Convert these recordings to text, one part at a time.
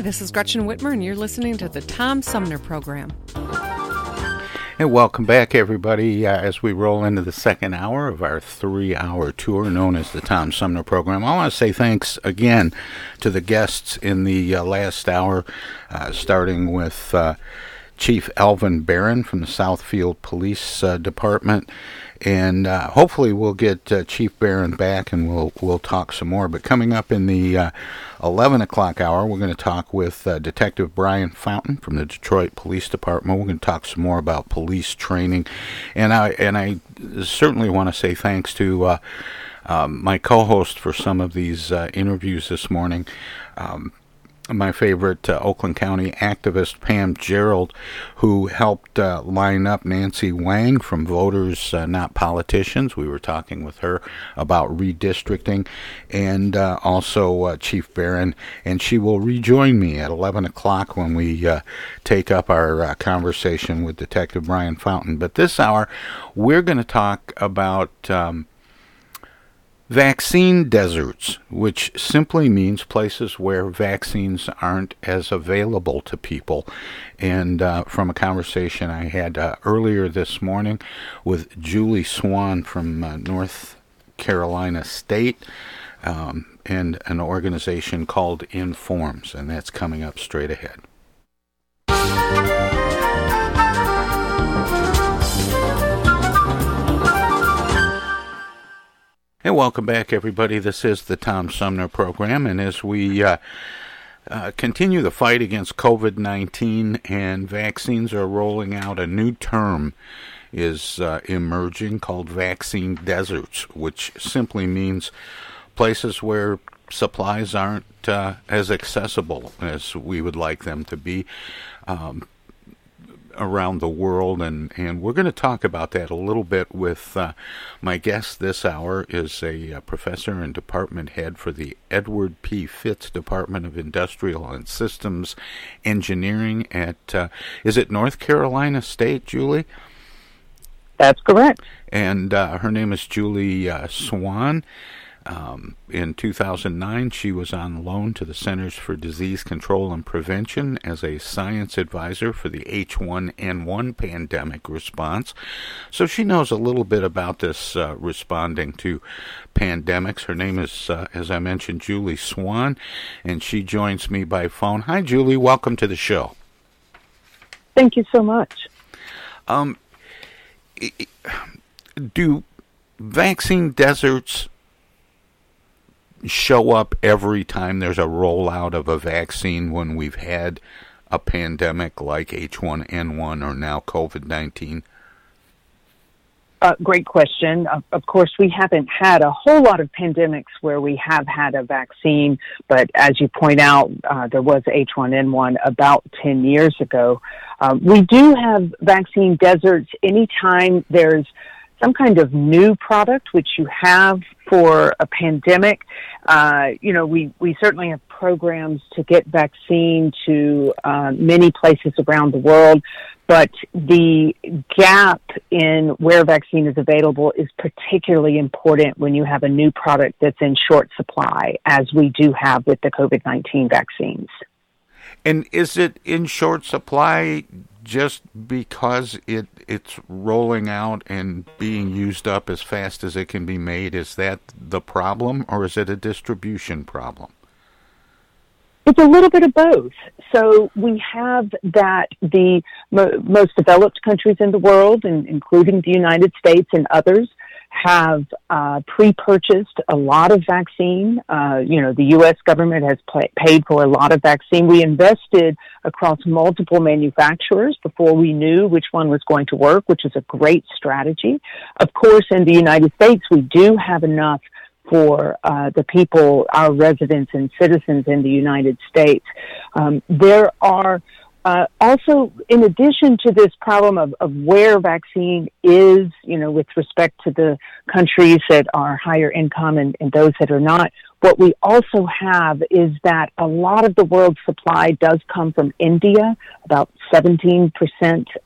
Hi, this is Gretchen Whitmer, and you're listening to the Tom Sumner Program. And welcome back, everybody, uh, as we roll into the second hour of our three hour tour known as the Tom Sumner Program. I want to say thanks again to the guests in the uh, last hour, uh, starting with uh, Chief Alvin Barren from the Southfield Police uh, Department. And uh, hopefully we'll get uh, Chief Barren back and we'll we'll talk some more. But coming up in the uh, 11 o'clock hour, we're going to talk with uh, Detective Brian Fountain from the Detroit Police Department. We're going to talk some more about police training, and I and I certainly want to say thanks to uh, um, my co-host for some of these uh, interviews this morning. Um, my favorite uh, Oakland County activist, Pam Gerald, who helped uh, line up Nancy Wang from Voters uh, Not Politicians. We were talking with her about redistricting, and uh, also uh, Chief Barren, and she will rejoin me at 11 o'clock when we uh, take up our conversation with Detective Brian Fountain. But this hour, we're going to talk about. Um, Vaccine deserts, which simply means places where vaccines aren't as available to people. And uh, from a conversation I had uh, earlier this morning with Julie Swann from uh, North Carolina State um, and an organization called Informs, and that's coming up straight ahead. And welcome back, everybody. This is the Tom Sumner program, and as we uh, uh, continue the fight against COVID 19 and vaccines are rolling out, a new term is uh, emerging called vaccine deserts, which simply means places where supplies aren't uh, as accessible as we would like them to be. Um, around the world, and, and we're going to talk about that a little bit with uh, my guest this hour is a, uh professor and department head for the Edward P. Fitts Department of Industrial and Systems Engineering at uh, is it North Carolina State, Julie? That's correct. And uh, her name is Julie uh, Swann. Um, in 2009, she was on loan to the Centers for Disease Control and Prevention as a science advisor for the H1N1 pandemic response. So she knows a little bit about this uh, responding to pandemics. Her name is, uh, as I mentioned, Julie Swann, and she joins me by phone. Hi, Julie. Welcome to the show. Thank you so much. Um, do vaccine deserts show up every time there's a rollout of a vaccine when we've had a pandemic like H1N1 or now COVID 19? Uh, great question. Of, of, course, we haven't had a whole lot of pandemics where we have had a vaccine, but as you point out, uh, there was H1N1 about 10 years ago. Um, we do have vaccine deserts anytime there's some kind of new product, which you have for a pandemic. Uh, you know, we, we certainly have programs to get vaccine to uh, many places around the world, but the gap in where vaccine is available is particularly important when you have a new product that's in short supply, as we do have with the COVID 19 vaccines. And is it in short supply just because it it's rolling out and being used up as fast as it can be made? Is that the problem, or is it a distribution problem? It's a little bit of both. So we have that the mo- most developed countries in the world, and including the United States and others, have uh, pre-purchased a lot of vaccine. Uh, you know, the U.S. government has paid for a lot of vaccine. We invested across multiple manufacturers before we knew which one was going to work, which is a great strategy. Of course, in the United States, we do have enough for uh, the people, our residents and citizens in the United States. Um, there are uh, also, in addition to this problem of, of where vaccine is, you know, with respect to the countries that are higher income and, and those that are not, what we also have is that a lot of the world's supply does come from India. About 17%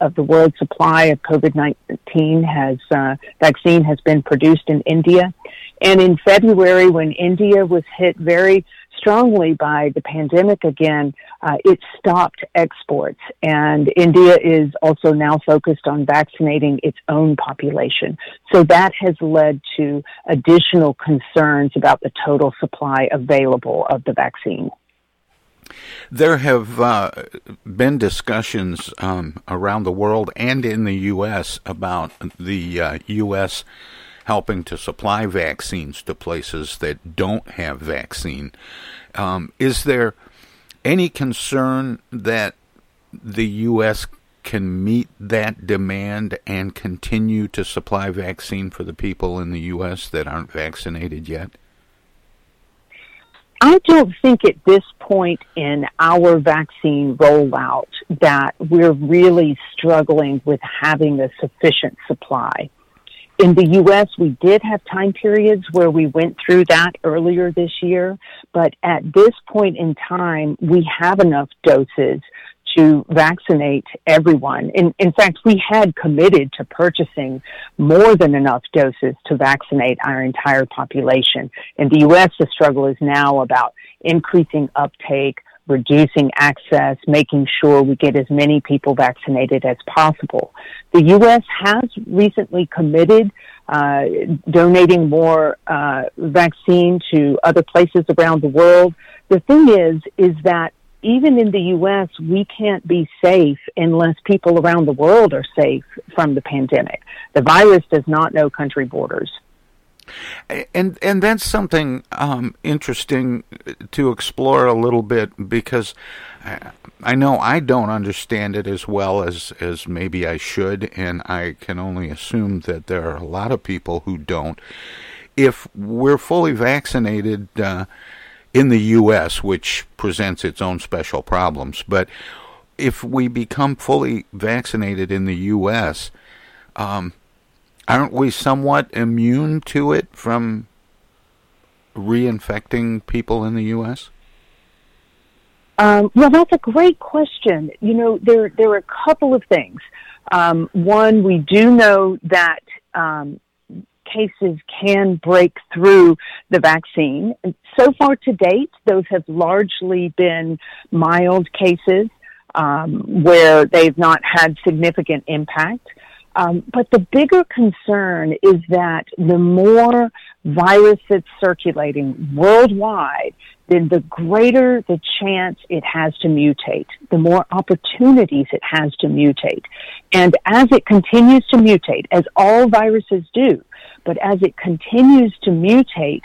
of the world's supply of COVID-19 has, uh, vaccine has been produced in India. And in February, when India was hit very strongly by the pandemic again, uh, it stopped exports. And India is also now focused on vaccinating its own population. So that has led to additional concerns about the total supply available of the vaccine. There have uh, been discussions um, around the world and in the U.S. about the uh, U.S helping to supply vaccines to places that don't have vaccine. Um, is there any concern that the U.S. can meet that demand and continue to supply vaccine for the people in the U.S. that aren't vaccinated yet? I don't think at this point in our vaccine rollout that we're really struggling with having a sufficient supply in the U.S., we did have time periods where we went through that earlier this year, but at this point in time, we have enough doses to vaccinate everyone. In, in fact, we had committed to purchasing more than enough doses to vaccinate our entire population. In the U.S., the struggle is now about increasing uptake, reducing access, making sure we get as many people vaccinated as possible. The U.S. has recently committed uh, donating more uh, vaccine to other places around the world. The thing is, is that even in the U.S., we can't be safe unless people around the world are safe from the pandemic. The virus does not know country borders. And and that's something um, interesting to explore a little bit because I know I don't understand it as well as as maybe I should, and I can only assume that there are a lot of people who don't. If we're fully vaccinated uh, in the U.S., which presents its own special problems, but if we become fully vaccinated in the U.S. Um, aren't we somewhat immune to it from reinfecting people in the U.S.? Um, well, that's a great question. You know, there there are a couple of things. Um, one, we do know that um, cases can break through the vaccine. So far to date, those have largely been mild cases um, where they've not had significant impact. Um, but the bigger concern is that the more virus that's circulating worldwide, then the greater the chance it has to mutate, the more opportunities it has to mutate. And as it continues to mutate, as all viruses do, But as it continues to mutate,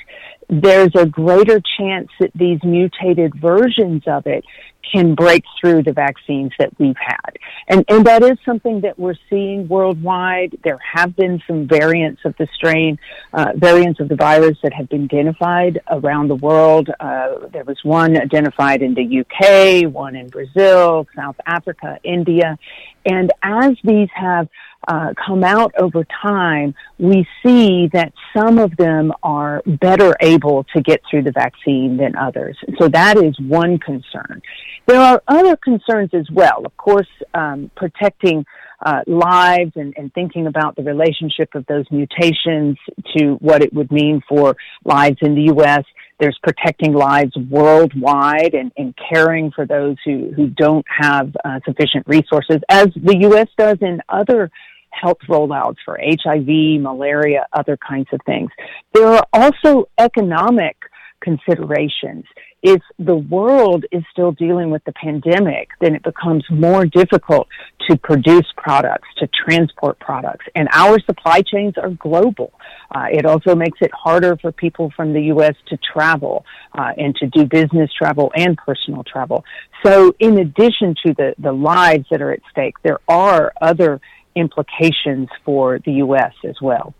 there's a greater chance that these mutated versions of it can break through the vaccines that we've had. And, and that is something that we're seeing worldwide. There have been some variants of the strain, uh, variants of the virus that have been identified around the world. Uh, there was one identified in the UK, one in Brazil, South Africa, India. And as these have uh, come out over time, we see that some of them are better able to get through the vaccine than others. So that is one concern. There are other concerns as well. Of course, um, protecting uh, lives and, and, thinking about the relationship of those mutations to what it would mean for lives in the U.S. There's protecting lives worldwide and, and caring for those who, who don't have uh, sufficient resources, as the U.S. does in other health rollouts for HIV, malaria, other kinds of things. There are also economic considerations. If the world is still dealing with the pandemic, then it becomes more difficult to produce products, to transport products. And our supply chains are global. Uh, it also makes it harder for people from the U.S. to travel uh, and to do business travel and personal travel. So in addition to the, the lives that are at stake, there are other implications for the U.S. as well.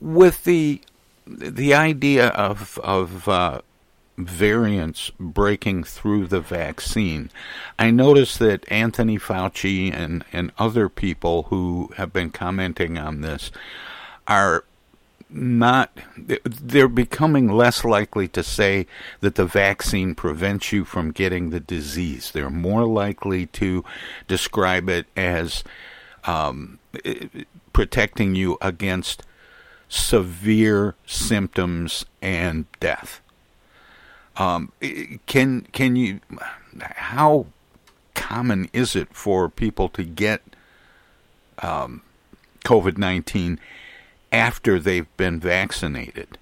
With the the idea of of uh, variants breaking through the vaccine, I noticed that Anthony Fauci and and other people who have been commenting on this are not they're becoming less likely to say that the vaccine prevents you from getting the disease they're more likely to describe it as um, protecting you against severe symptoms and death. Um, can can you? How common is it for people to get um, COVID nineteen after they've been vaccinated?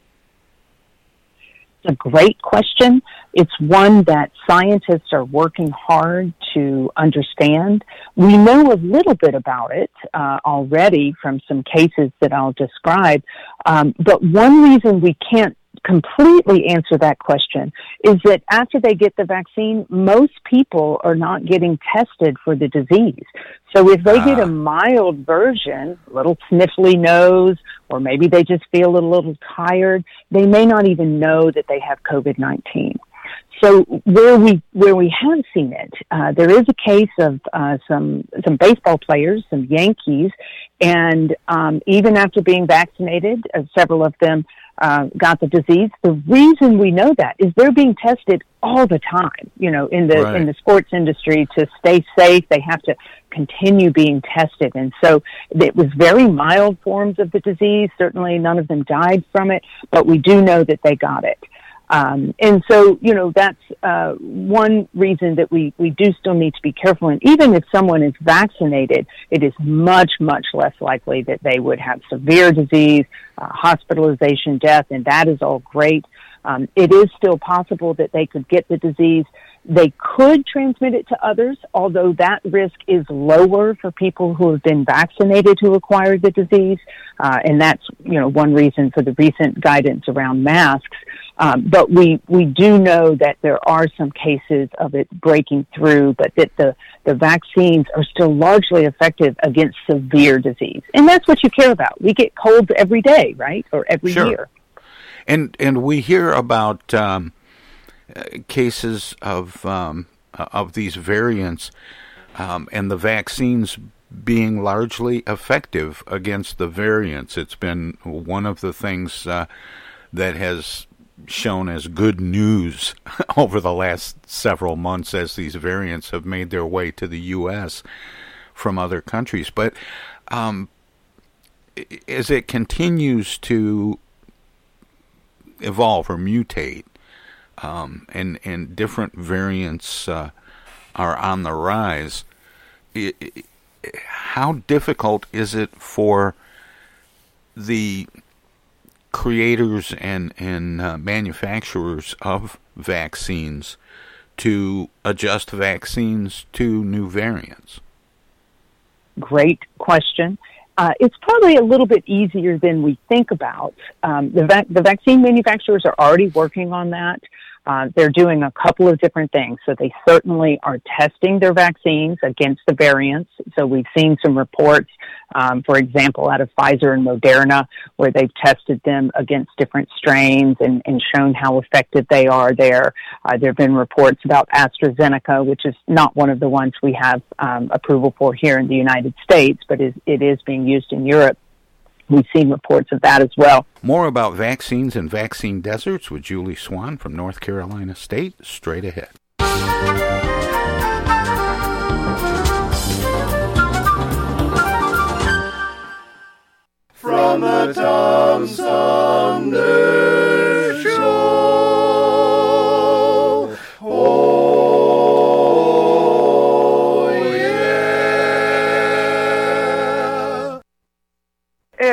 It's a great question. It's one that scientists are working hard to understand. We know a little bit about it uh, already from some cases that I'll describe, um, but one reason we can't completely answer that question is that after they get the vaccine, most people are not getting tested for the disease. So if they get a ah. mild version, a little sniffly nose, or maybe they just feel a little tired, they may not even know that they have COVID-19. So where we where we have seen it, uh, there is a case of uh, some some baseball players, some Yankees, and um, even after being vaccinated, uh, several of them uh, got the disease. The reason we know that is they're being tested all the time. You know, in the right. in the sports industry to stay safe, they have to continue being tested, and so it was very mild forms of the disease. Certainly, none of them died from it, but we do know that they got it. Um, and so, you know, that's uh, one reason that we, we do still need to be careful. And even if someone is vaccinated, it is much, much less likely that they would have severe disease, uh, hospitalization, death, and that is all great. Um, it is still possible that they could get the disease. They could transmit it to others, although that risk is lower for people who have been vaccinated who acquire the disease. Uh, and that's, you know, one reason for the recent guidance around masks. Um, but we, we do know that there are some cases of it breaking through, but that the, the vaccines are still largely effective against severe disease. And that's what you care about. We get colds every day, right? Or every sure. year. And, and we hear about um, cases of, um, of these variants um, and the vaccines being largely effective against the variants. It's been one of the things uh, that has shown as good news over the last several months as these variants have made their way to the U.S. from other countries. But um, as it continues to evolve or mutate, um, and and different variants uh, are on the rise, it, how difficult is it for the creators and and uh, manufacturers of vaccines to adjust vaccines to new variants? Great question. uh, it's probably a little bit easier than we think about. Um, the, vac- the vaccine manufacturers are already working on that. Uh, they're doing a couple of different things. So they certainly are testing their vaccines against the variants. So we've seen some reports, um, for example, out of Pfizer and Moderna, where they've tested them against different strains and, and shown how effective they are there. Uh, there have been reports about AstraZeneca, which is not one of the ones we have um, approval for here in the United States, but is, it is being used in Europe we've seen reports of that as well. More about vaccines and vaccine deserts with Julie Swann from North Carolina State, straight ahead. From the Tom Sumner Show.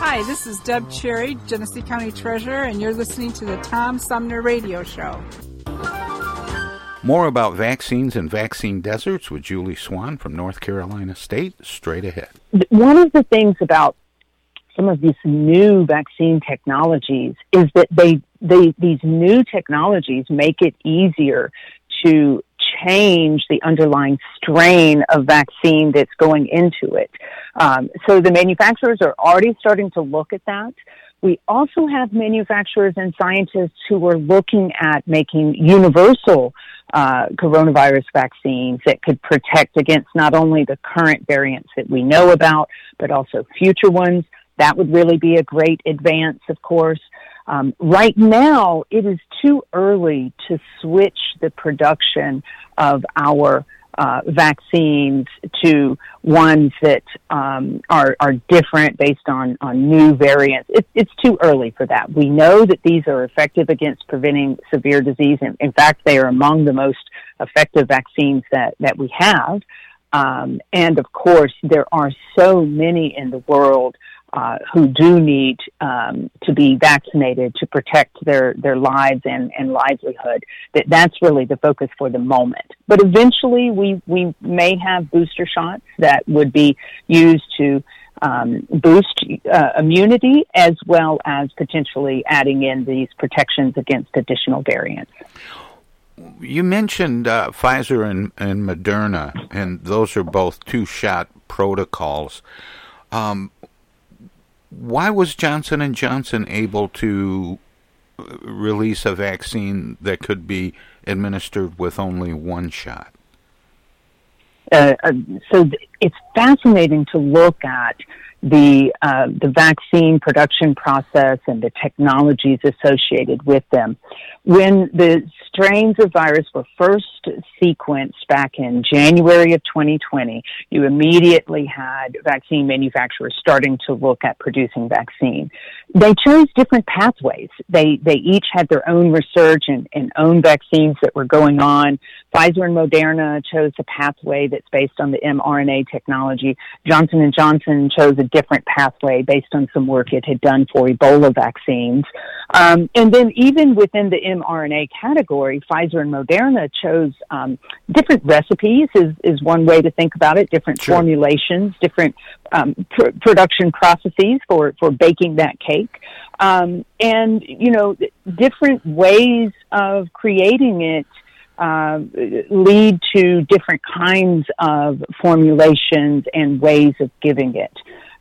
Hi, this is Deb Cherry, Genesee County Treasurer, and you're listening to the Tom Sumner Radio Show. More about vaccines and vaccine deserts with Julie Swann from North Carolina State, straight ahead. One of the things about some of these new vaccine technologies is that they, they these new technologies make it easier to change the underlying strain of vaccine that's going into it. Um, so the manufacturers are already starting to look at that. We also have manufacturers and scientists who are looking at making universal uh, coronavirus vaccines that could protect against not only the current variants that we know about, but also future ones. That would really be a great advance, of course. Um, right now, it is too early to switch the production of our uh, vaccines to ones that um, are, are different based on, on new variants. It, it's too early for that. We know that these are effective against preventing severe disease. In, in fact, they are among the most effective vaccines that, that we have. Um, and of course, there are so many in the world uh, who do need um, to be vaccinated to protect their, their lives and, and livelihood. That that's really the focus for the moment. But eventually, we we may have booster shots that would be used to um, boost uh, immunity as well as potentially adding in these protections against additional variants. You mentioned uh, Pfizer and, and Moderna, and those are both two shot protocols. Um, why was Johnson and Johnson able to release a vaccine that could be administered with only one shot? Uh, uh, so it's fascinating to look at the uh, the vaccine production process and the technologies associated with them. When the strains of virus were first sequenced back in January of 2020, you immediately had vaccine manufacturers starting to look at producing vaccine. They chose different pathways. They they each had their own research and, and own vaccines that were going on. Pfizer and Moderna chose a pathway that's based on the mRNA technology. Johnson and Johnson chose a different pathway based on some work it had done for Ebola vaccines. Um, and then even within the mRNA category, Pfizer and Moderna chose um, different recipes is, is one way to think about it, different sure. formulations, different um, pr- production processes for, for baking that cake. Um, and, you know, different ways of creating it uh, lead to different kinds of formulations and ways of giving it.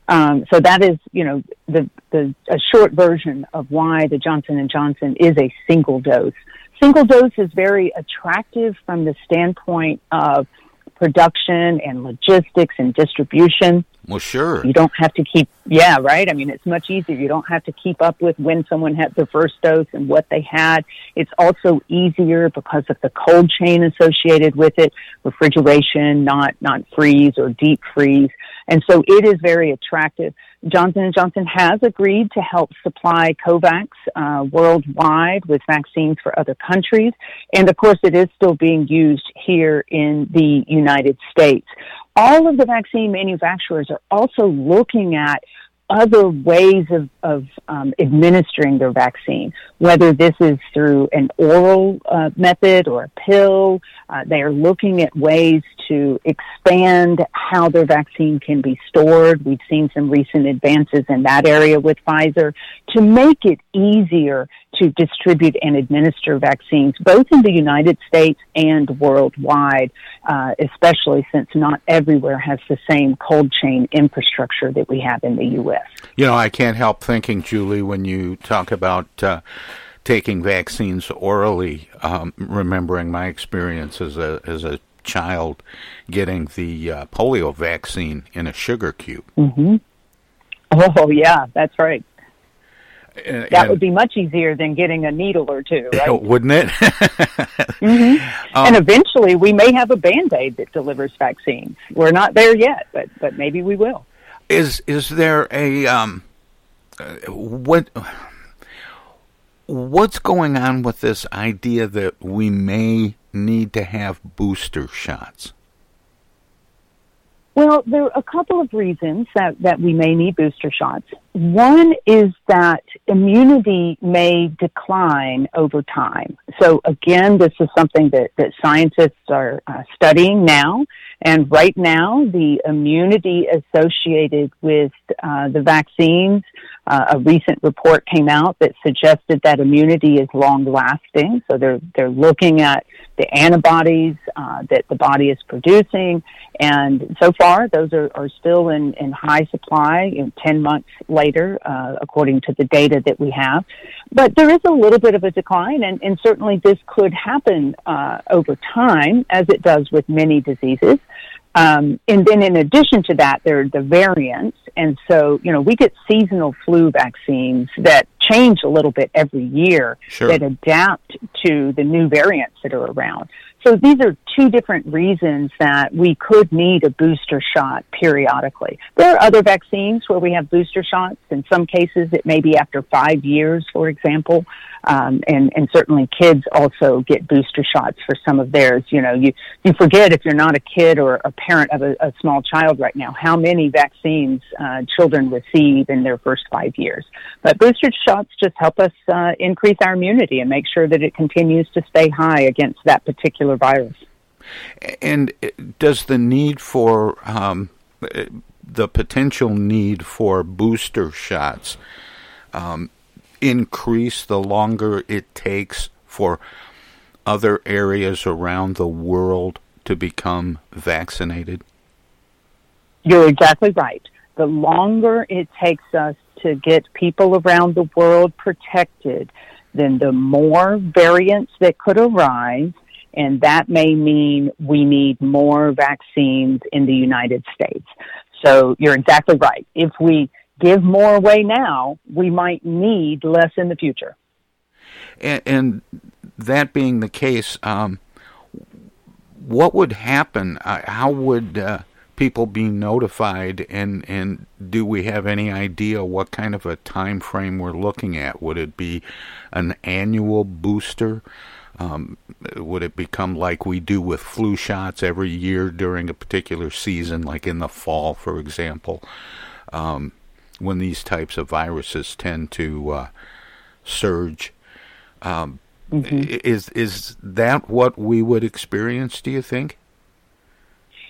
Um, so that is, you know, the, the a short version of why the Johnson and Johnson is a single dose. Single dose is very attractive from the standpoint of production and logistics and distribution. Well, sure. You don't have to keep, yeah, right? I mean, it's much easier. You don't have to keep up with when someone had their first dose and what they had. It's also easier because of the cold chain associated with it, refrigeration, not, not freeze or deep freeze. And so it is very attractive. Johnson & Johnson has agreed to help supply COVAX uh, worldwide with vaccines for other countries. And of course, it is still being used here in the United States. All of the vaccine manufacturers are also looking at other ways of, of um, administering their vaccine, whether this is through an oral uh, method or a pill. Uh, they are looking at ways to expand how their vaccine can be stored. We've seen some recent advances in that area with Pfizer to make it easier to distribute and administer vaccines both in the United States and worldwide, uh, especially since not everywhere has the same cold chain infrastructure that we have in the U.S. You know, I can't help thinking, Julie, when you talk about uh, taking vaccines orally, um, remembering my experience as a as a child getting the uh, polio vaccine in a sugar cube. Mm-hmm. Oh yeah, that's right. And, that would be much easier than getting a needle or two, right? Wouldn't it? mm-hmm. um, and eventually, we may have a band aid that delivers vaccines. We're not there yet, but but maybe we will. Is is there a um, what what's going on with this idea that we may need to have booster shots? Well, there are a couple of reasons that, that we may need booster shots. One is that immunity may decline over time. So again, this is something that, that scientists are uh, studying now. And right now, the immunity associated with uh, the vaccines, uh, a recent report came out that suggested that immunity is long lasting. So they're, they're looking at the antibodies uh, that the body is producing. And so far, those are, are still in, in high supply, you know, 10 months later, uh, according to the data that we have. But there is a little bit of a decline, and, and certainly this could happen uh, over time, as it does with many diseases. Um, and then in addition to that, there are the variants. And so, you know, we get seasonal flu vaccines that change a little bit every year Sure. that adapt to the new variants that are around. So these are two different reasons that we could need a booster shot periodically. There are other vaccines where we have booster shots. In some cases, it may be after five years, for example. Um, and, and certainly kids also get booster shots for some of theirs. You know, you, you forget if you're not a kid or a parent of a, a small child right now, how many vaccines uh, children receive in their first five years. But booster shots just help us uh, increase our immunity and make sure that it continues to stay high against that particular virus. And does the need for um, the potential need for booster shots um, increase the longer it takes for other areas around the world to become vaccinated? You're exactly right. The longer it takes us to get people around the world protected, then the more variants that could arise, and that may mean we need more vaccines in the United States. So you're exactly right. If we give more away now, we might need less in the future. And, and that being the case, um, what would happen? Uh, how would uh, people be notified? And and do we have any idea what kind of a time frame we're looking at? Would it be an annual booster? Um, would it become like we do with flu shots every year during a particular season, like in the fall, for example, um, when these types of viruses tend to uh, surge? Um, Is is that what we would experience? Do you think?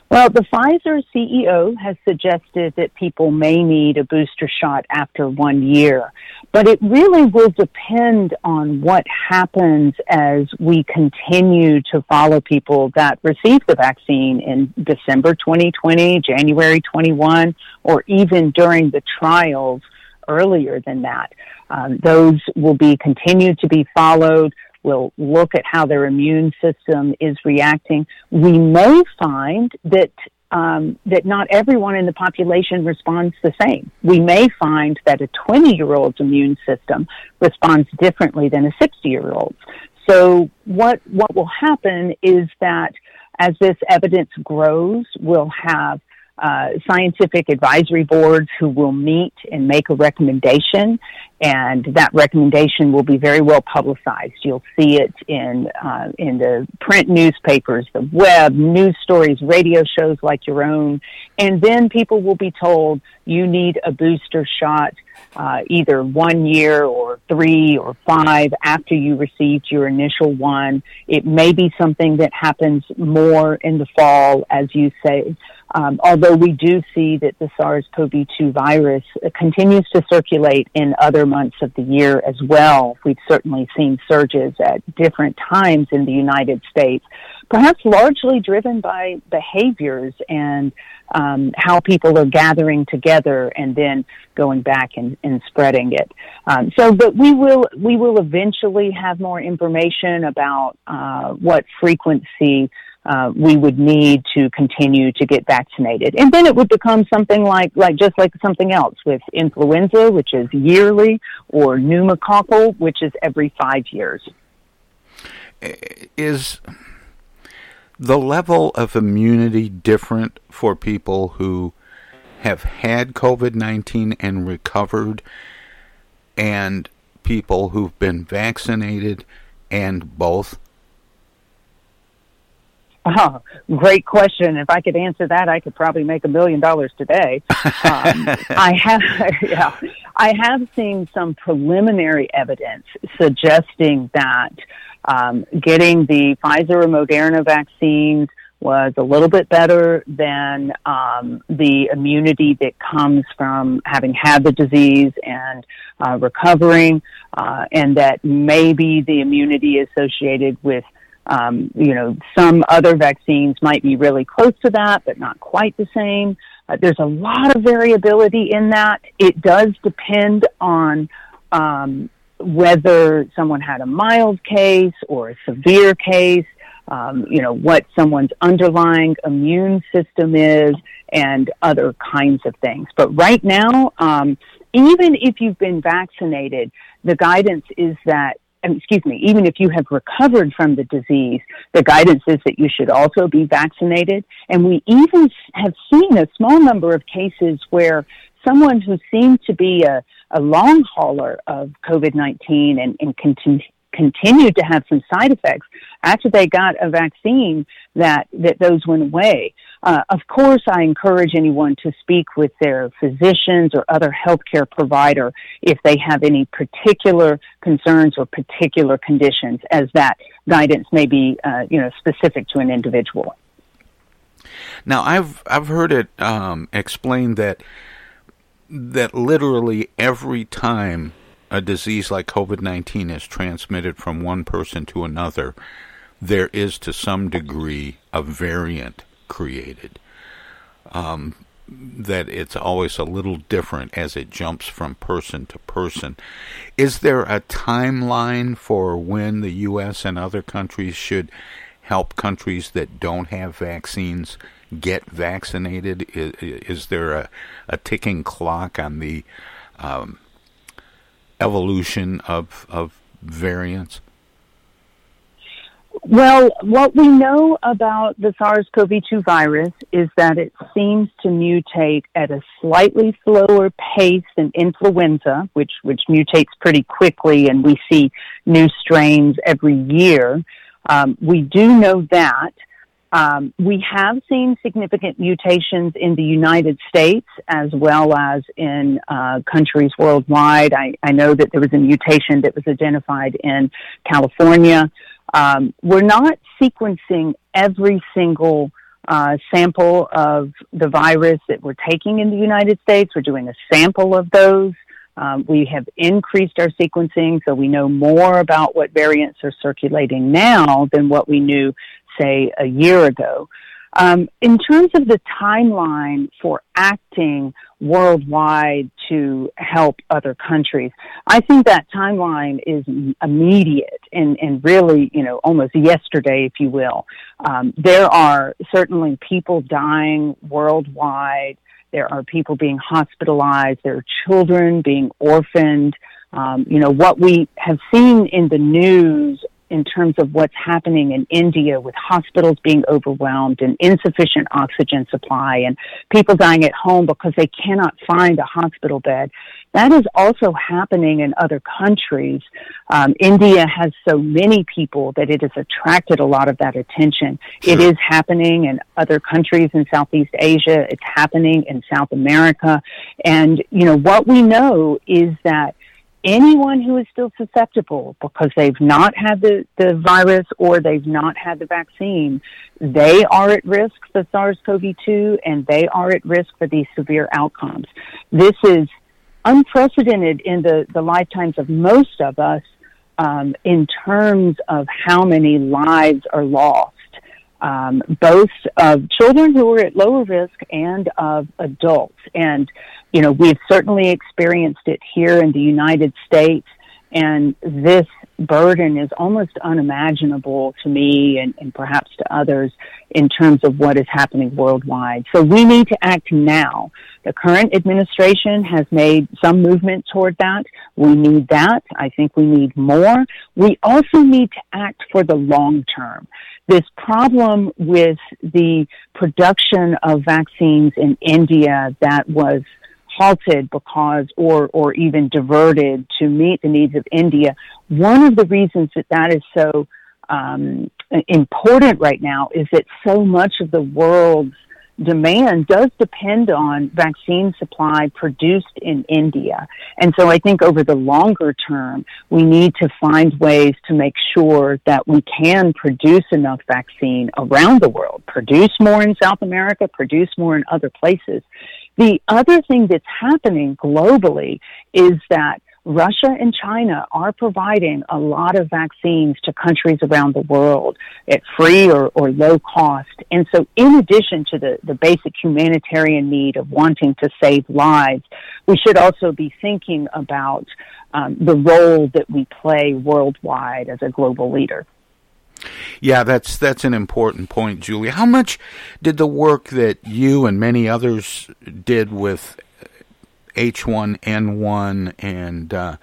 Well, the Pfizer CEO has suggested that people may need a booster shot after one year, but it really will depend on what happens as we continue to follow people that received the vaccine in December 2020, January 21, or even during the trials earlier than that. Um, those will be continued to be followed. We'll look at how their immune system is reacting. We may find that um, that not everyone in the population responds the same. We may find that a 20 year old's immune system responds differently than a 60 year old's. So what what will happen is that as this evidence grows, we'll have uh, scientific advisory boards who will meet and make a recommendation, and that recommendation will be very well publicized. You'll see it in uh, in the print newspapers, the web, news stories, radio shows like your own, and then people will be told you need a booster shot. Uh, either one year or three or five after you received your initial one. It may be something that happens more in the fall, as you say. Um, although we do see that the SARS-CoV-2 virus continues to circulate in other months of the year as well. We've certainly seen surges at different times in the United States, perhaps largely driven by behaviors and um, how people are gathering together and then going back and, and spreading it. Um, so, but we will we will eventually have more information about uh, what frequency uh, we would need to continue to get vaccinated. And then it would become something like, like just like something else with influenza, which is yearly, or pneumococcal, which is every five years. Is the level of immunity different for people who have had COVID 19 and recovered and people who've been vaccinated and both? Oh, great question. If I could answer that, I could probably make a million dollars today. Um, I have, yeah, I have seen some preliminary evidence suggesting that um, getting the Pfizer or Moderna vaccines was a little bit better than um, the immunity that comes from having had the disease and uh, recovering, uh, and that maybe the immunity associated with um, you know, some other vaccines might be really close to that, but not quite the same. Uh, there's a lot of variability in that. It does depend on um, whether someone had a mild case or a severe case, um, you know, what someone's underlying immune system is, and other kinds of things. But right now, um, even if you've been vaccinated, the guidance is that excuse me, even if you have recovered from the disease, the guidance is that you should also be vaccinated. And we even have seen a small number of cases where someone who seemed to be a, a long hauler of COVID 19 and, and continued to have some side effects after they got a vaccine that, that those went away. Uh, of course, I encourage anyone to speak with their physicians or other healthcare provider if they have any particular concerns or particular conditions, as that guidance may be, uh, you know, specific to an individual. Now, I've I've heard it um, explained that that literally every time a disease like COVID nineteen is transmitted from one person to another, there is to some degree a variant created. Um, that it's always a little different as it jumps from person to person. Is there a timeline for when the U.S. and other countries should help countries that don't have vaccines get vaccinated? Is, is there a, a, ticking clock on the um, evolution of, of variants? Well, what we know about the SARS-CoV-2 virus is that it seems to mutate at a slightly slower pace than influenza, which, which mutates pretty quickly and we see new strains every year. Um, we do know that. Um, we have seen significant mutations in the United States as well as in uh, countries worldwide. I, I know that there was a mutation that was identified in California. Um, we're not sequencing every single uh, sample of the virus that we're taking in the United States. We're doing a sample of those. Um, we have increased our sequencing, so we know more about what variants are circulating now than what we knew, say, a year ago. Um, in terms of the timeline for acting worldwide to help other countries, I think that timeline is immediate and, and really, you know, almost yesterday, if you will. Um, there are certainly people dying worldwide. There are people being hospitalized. There are children being orphaned. Um, you know, what we have seen in the news in terms of what's happening in India with hospitals being overwhelmed and insufficient oxygen supply and people dying at home because they cannot find a hospital bed. That is also happening in other countries. Um, India has so many people that it has attracted a lot of that attention. Sure. It is happening in other countries in Southeast Asia. It's happening in South America. And, you know, what we know is that anyone who is still susceptible because they've not had the, the virus or they've not had the vaccine, they are at risk for SARS-CoV-2 and they are at risk for these severe outcomes. This is unprecedented in the, the lifetimes of most of us um, in terms of how many lives are lost. Um, both of children who are at lower risk and of adults. And you know, we've certainly experienced it here in the United States, and this burden is almost unimaginable to me and, and, perhaps to others in terms of what is happening worldwide. So we need to act now. The current administration has made some movement toward that. We need that. I think we need more. We also need to act for the long term. This problem with the production of vaccines in India that was halted because or or even diverted to meet the needs of India. One of the reasons that that is so um, important right now is that so much of the world's demand does depend on vaccine supply produced in India. And so I think over the longer term, we need to find ways to make sure that we can produce enough vaccine around the world, produce more in South America, produce more in other places. The other thing that's happening globally is that Russia and China are providing a lot of vaccines to countries around the world at free or, or low cost. And so in addition to the, the basic humanitarian need of wanting to save lives, we should also be thinking about um, the role that we play worldwide as a global leader. Yeah, that's that's an important point, Julie. How much did the work that you and many others did with H1N1 and uh,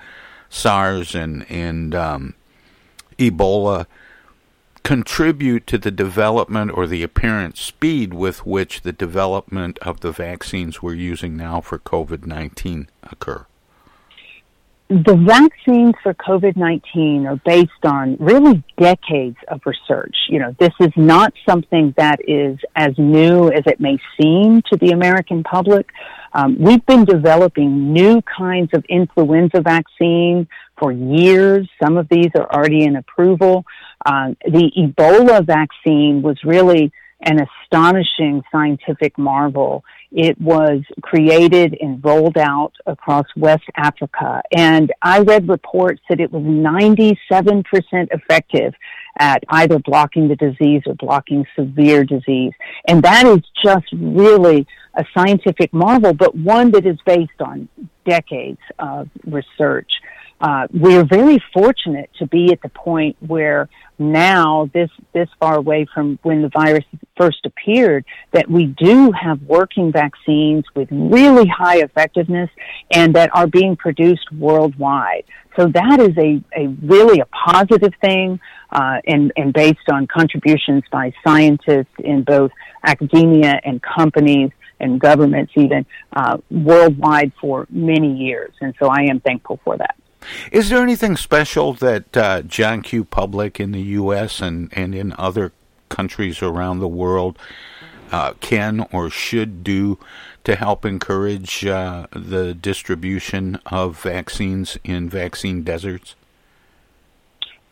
SARS and and um, Ebola contribute to the development or the apparent speed with which the development of the vaccines we're using now for COVID 19 occur? The vaccines for COVID 19 are based on really decades of research. You know, this is not something that is as new as it may seem to the American public. Um, we've been developing new kinds of influenza vaccine for years. Some of these are already in approval. Uh, the Ebola vaccine was really an astonishing scientific marvel. It was created and rolled out across West Africa. And I read reports that it was 97% effective at either blocking the disease or blocking severe disease. And that is just really a scientific marvel, but one that is based on decades of research. Uh, we are very fortunate to be at the point where now, this this far away from when the virus first appeared, that we do have working vaccines with really high effectiveness and that are being produced worldwide. So that is a, a really a positive thing, uh, and and based on contributions by scientists in both academia and companies and governments even uh, worldwide for many years. And so I am thankful for that. Is there anything special that uh, John Q. Public in the U.S. and, and in other countries around the world uh, can or should do to help encourage uh, the distribution of vaccines in vaccine deserts?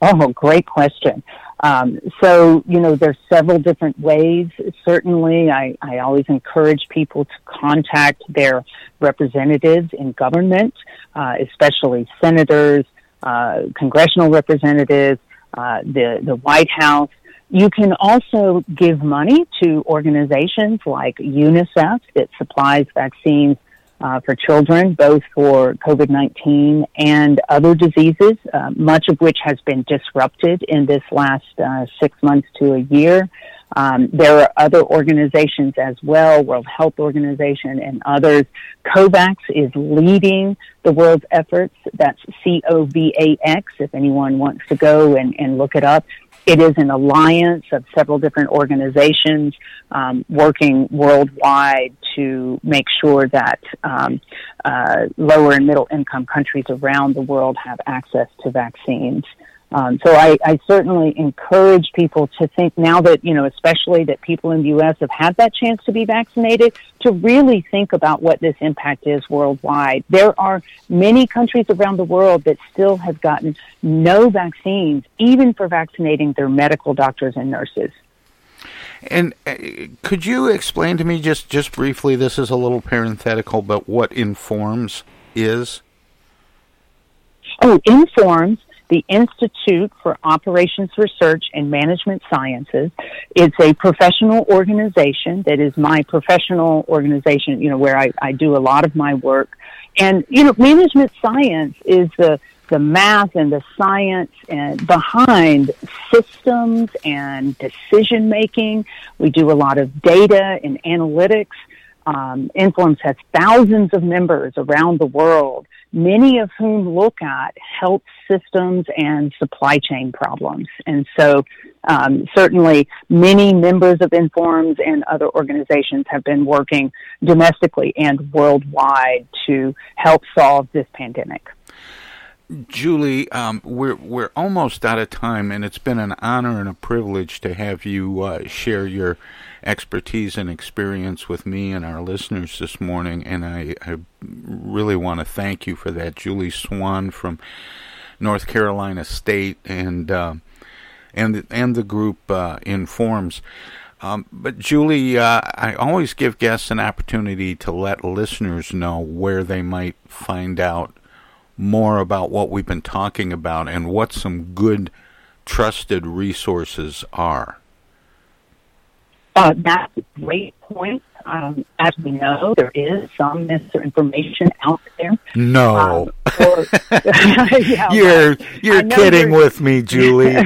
Oh, great question. Um, so, you know, there's several different ways. Certainly, I, I always encourage people to contact their representatives in government, uh, especially senators, uh, congressional representatives, uh, the, the White House. You can also give money to organizations like UNICEF that supplies vaccines uh, for children, both for COVID 19 and other diseases, uh, much of which has been disrupted in this last uh, six months to a year. Um, there are other organizations as well, World Health Organization and others. COVAX is leading the world's efforts. That's C-O-V-A-X if anyone wants to go and, and look it up. It is an alliance of several different organizations um, working worldwide to make sure that um, uh, lower and middle income countries around the world have access to vaccines. Um, so I, I, certainly encourage people to think now that, you know, especially that people in the U.S. have had that chance to be vaccinated, to really think about what this impact is worldwide. There are many countries around the world that still have gotten no vaccines, even for vaccinating their medical doctors and nurses. And uh, could you explain to me just, just briefly, this is a little parenthetical, but what INFORMS is? Oh, INFORMS the Institute for Operations Research and Management Sciences. It's a professional organization that is my professional organization, you know, where I, I do a lot of my work. And, you know, management science is the, the math and the science and behind systems and decision making. We do a lot of data and analytics. Um, INFORMS has thousands of members around the world many of whom look at health systems and supply chain problems. And so, um, certainly, many members of Informs and other organizations have been working domestically and worldwide to help solve this pandemic. Julie, um, we're we're almost out of time, and it's been an honor and a privilege to have you uh, share your expertise and experience with me and our listeners this morning. And I, I really want to thank you for that, Julie Swann from North Carolina State, and uh, and and the group uh, informs. Um, but Julie, uh, I always give guests an opportunity to let listeners know where they might find out more about what we've been talking about and what some good, trusted resources are? Uh, that's a great point. Um, as we know, there is some misinformation out there. No, um, or, yeah, you're you're kidding you're, with me, Julie.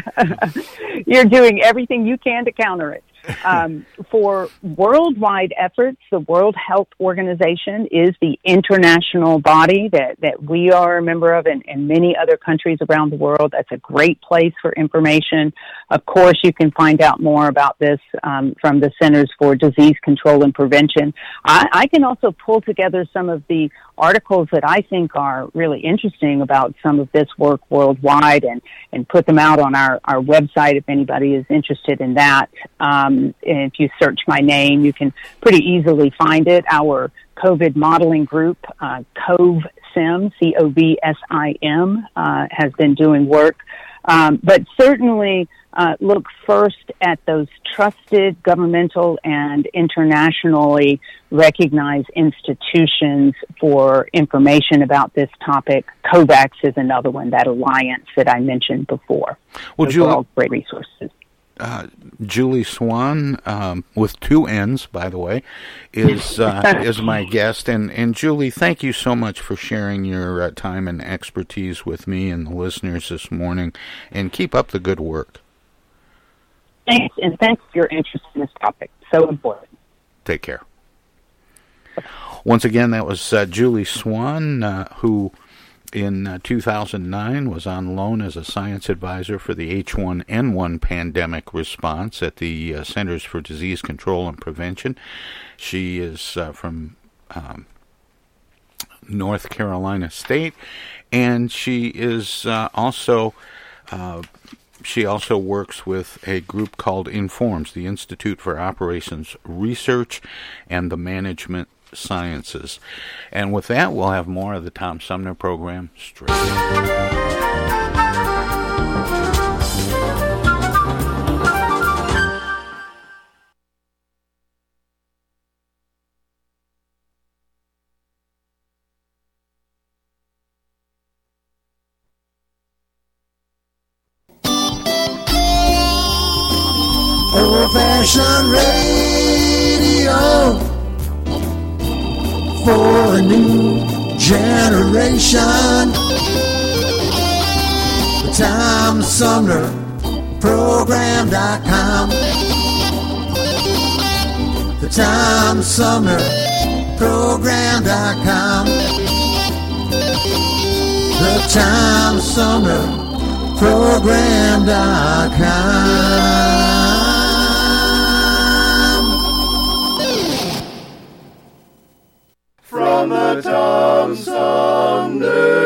you're doing everything you can to counter it. Um, for worldwide efforts, the World Health Organization is the international body that, that we are a member of and, and many other countries around the world. That's a great place for information. Of course, you can find out more about this um, from the Centers for Disease Control and Prevention. I, I can also pull together some of the articles that I think are really interesting about some of this work worldwide and, and put them out on our, our website if anybody is interested in that. Um, if you search my name, you can pretty easily find it. Our COVID modeling group, uh, COVSIM, C-O-V-S-I-M, uh, has been doing work. Um, but certainly, uh, look first at those trusted governmental and internationally recognized institutions for information about this topic. COVAX is another one, that alliance that I mentioned before. Well, Those all great resources. Uh, Julie Swann, um, with two N's, by the way, is uh, is my guest. And, and Julie, thank you so much for sharing your uh, time and expertise with me and the listeners this morning. And keep up the good work. Thanks, and thanks for your interest in this topic. So important. Take care. Once again, that was uh, Julie Swann, uh, who in uh, 2009 was on loan as a science advisor for the H1N1 pandemic response at the uh, Centers for Disease Control and Prevention. She is uh, from um, North Carolina State, and she is also she also works with a group called Informs, the Institute for Operations Research and the Management Sciences. And with that, we'll have more of the Tom Sumner program straight. The Tom Sumner Program.com. The Tom Sumner Program.com. from the Tom Sumner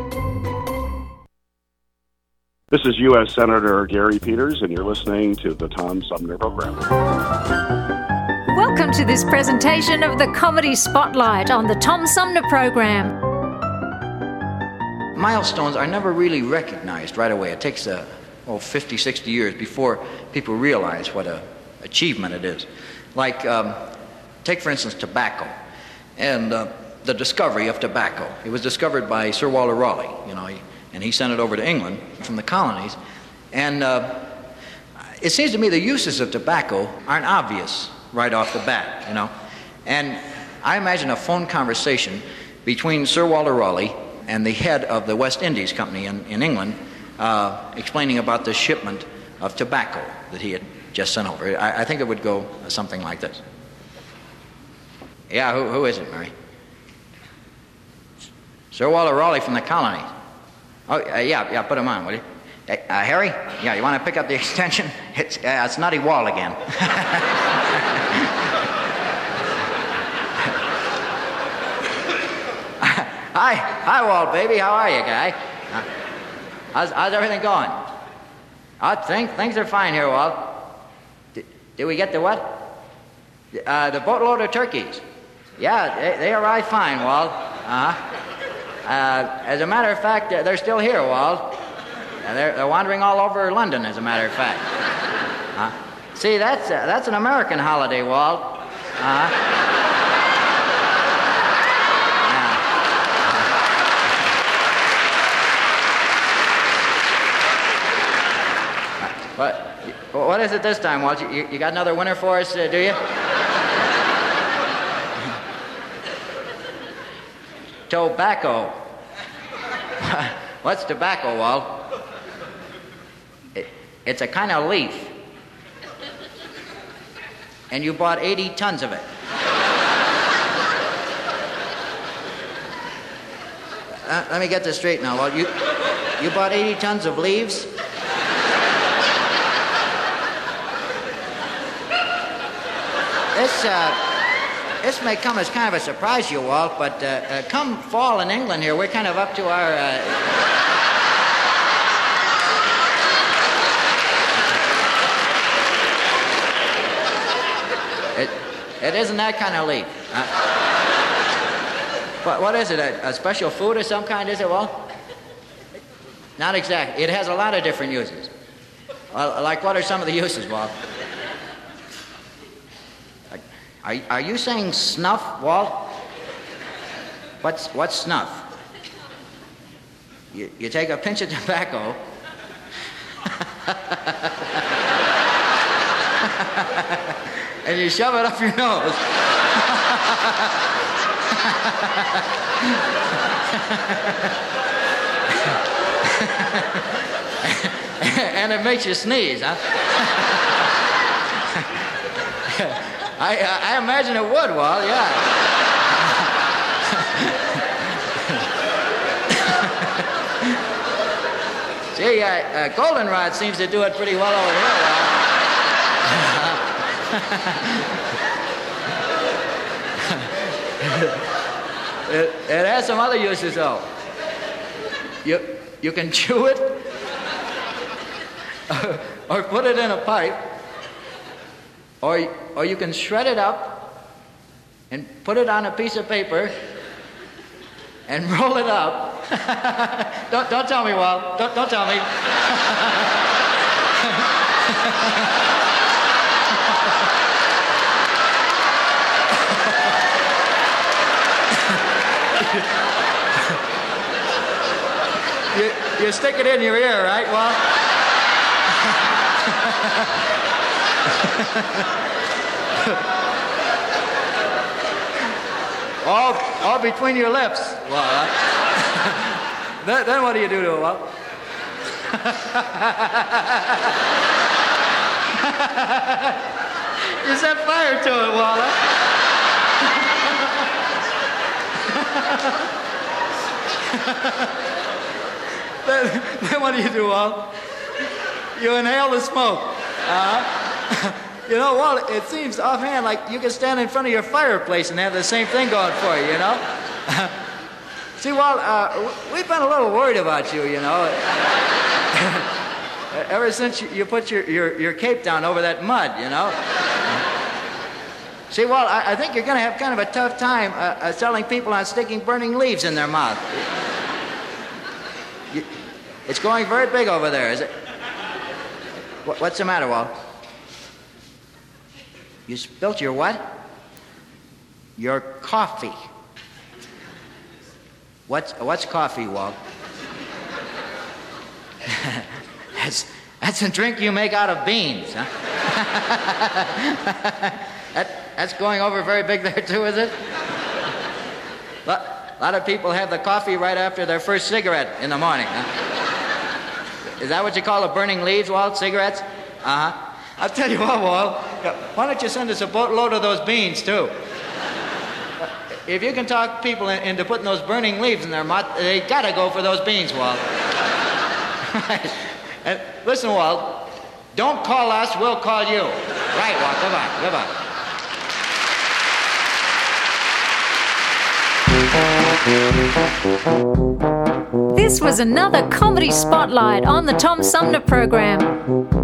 This is U.S. Senator Gary Peters, and you're listening to the Tom Sumner Program. Welcome to this presentation of the Comedy Spotlight on the Tom Sumner Program. Milestones are never really recognized right away. It takes uh, oh, 50, 60 years before people realize what a achievement it is. Like, um, take for instance tobacco and uh, the discovery of tobacco. It was discovered by Sir Walter Raleigh, you know, he, and he sent it over to England from the colonies. And uh, it seems to me the uses of tobacco aren't obvious right off the bat, you know. And I imagine a phone conversation between Sir Walter Raleigh and the head of the West Indies Company in, in England uh, explaining about the shipment of tobacco that he had just sent over. I, I think it would go something like this. Yeah, who, who is it, Mary? Sir Walter Raleigh from the colonies. Oh, uh, yeah, yeah, put him on, will you? Uh, Harry? Yeah, you want to pick up the extension? It's, uh, it's Nutty Wall again. hi, hi, Walt, baby. How are you, guy? How's, how's everything going? I think things are fine here, Walt. Did, did we get the what? Uh, the boatload of turkeys. Yeah, they, they arrived fine, Walt. Uh-huh. Uh, as a matter of fact, they're still here, Walt. Uh, they're, they're wandering all over London, as a matter of fact. Uh, see, that's, uh, that's an American holiday, Walt. Uh-huh. What, what is it this time, Walt? You, you got another winner for us, uh, do you? Tobacco. What's tobacco, Walt? It, it's a kind of leaf. And you bought 80 tons of it. Uh, let me get this straight now, Walt. You, you bought 80 tons of leaves? This, uh, this may come as kind of a surprise to you, Walt, but uh, uh, come fall in England here, we're kind of up to our. Uh... It, it isn't that kind of leaf. Uh, what, what is it? A, a special food of some kind, is it, Walt? Not exactly. It has a lot of different uses. Well, like, what are some of the uses, Walt? Are, are you saying snuff, Walt? What's, what's snuff? You, you take a pinch of tobacco. and you shove it up your nose. and it makes you sneeze, huh? I, I, I imagine it would, Walt, yeah. Gee, uh, uh, Goldenrod seems to do it pretty well over here, Walt. it, it has some other uses, though. You, you can chew it, or put it in a pipe, or, or you can shred it up and put it on a piece of paper and roll it up. don't, don't tell me, Walt. Don't, don't tell me. you, you stick it in your ear, right, Walt? all, all between your lips. Well, uh, then, then what do you do to it? Well, you set fire to it, Walla. then, then what do you do, Walt? You inhale the smoke. Uh-huh. You know, Walt, it seems offhand like you could stand in front of your fireplace and have the same thing going for you, you know? See, Walt, uh, we've been a little worried about you, you know. Ever since you, put your, your, your cape down over that mud, you know? See, Walt, I, I think you're going to have kind of a tough time uh, uh, selling people on sticking burning leaves in their mouth. It's going very big over there, is it? What, what's the matter, Walt? You spilt your what? Your coffee. What's, what's coffee, Walt? that's, that's a drink you make out of beans, huh? that, that's going over very big there, too, is it? A lot of people have the coffee right after their first cigarette in the morning, huh? Is that what you call a burning leaves, Walt? Cigarettes? Uh huh. I'll tell you what, Walt. Why don't you send us a boatload of those beans, too? If you can talk people into putting those burning leaves in their mouth, they gotta go for those beans, Walt. and listen, Walt, don't call us, we'll call you. Right, Walt, goodbye, goodbye. This was another comedy spotlight on the Tom Sumner program.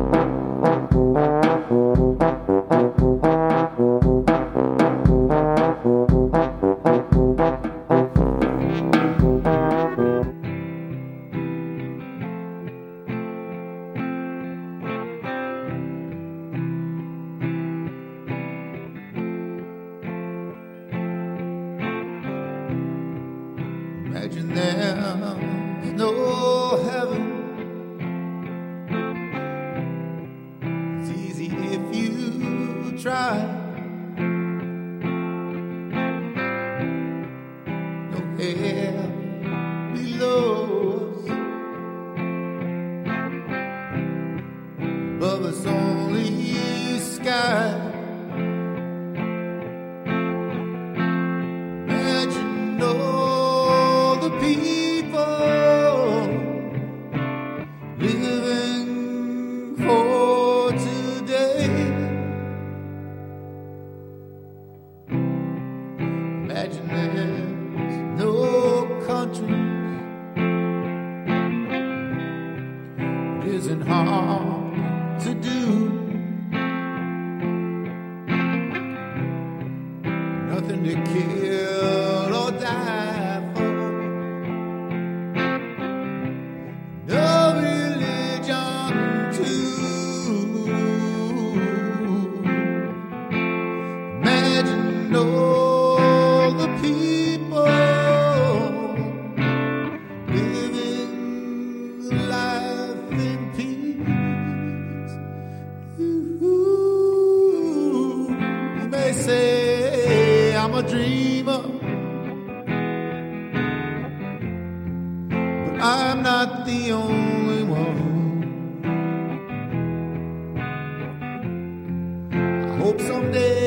Someday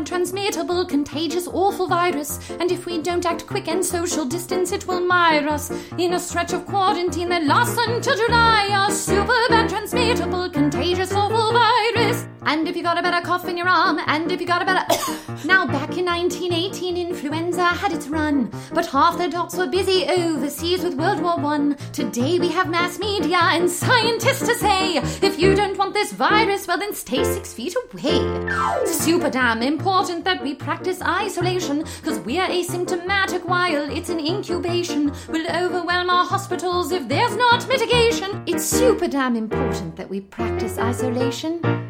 bad, transmittable, contagious, awful virus. And if we don't act quick and social distance, it will mire us in a stretch of quarantine that lasts until July. A super bad, transmittable, contagious, awful virus. And if you got a better cough in your arm, and if you got a better. now, back in 1918, influenza had its run, but half the docs were busy overseas with World War One. Today we have mass media and scientists to say if you don't want this virus, well, then stay six feet away. Super damn important that we practice isolation, because we're asymptomatic while it's in incubation. We'll overwhelm our hospitals if there's not mitigation. It's super damn important that we practice isolation.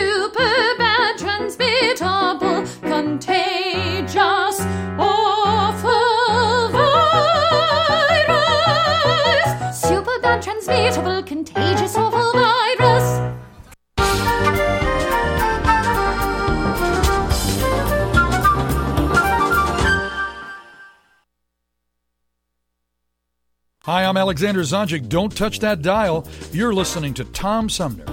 super bad, transmittable, contagious, awful virus. Super bad, transmittable, contagious, awful virus. Hi, I'm Alexander Zonjic. Don't touch that dial. You're listening to Tom Sumner.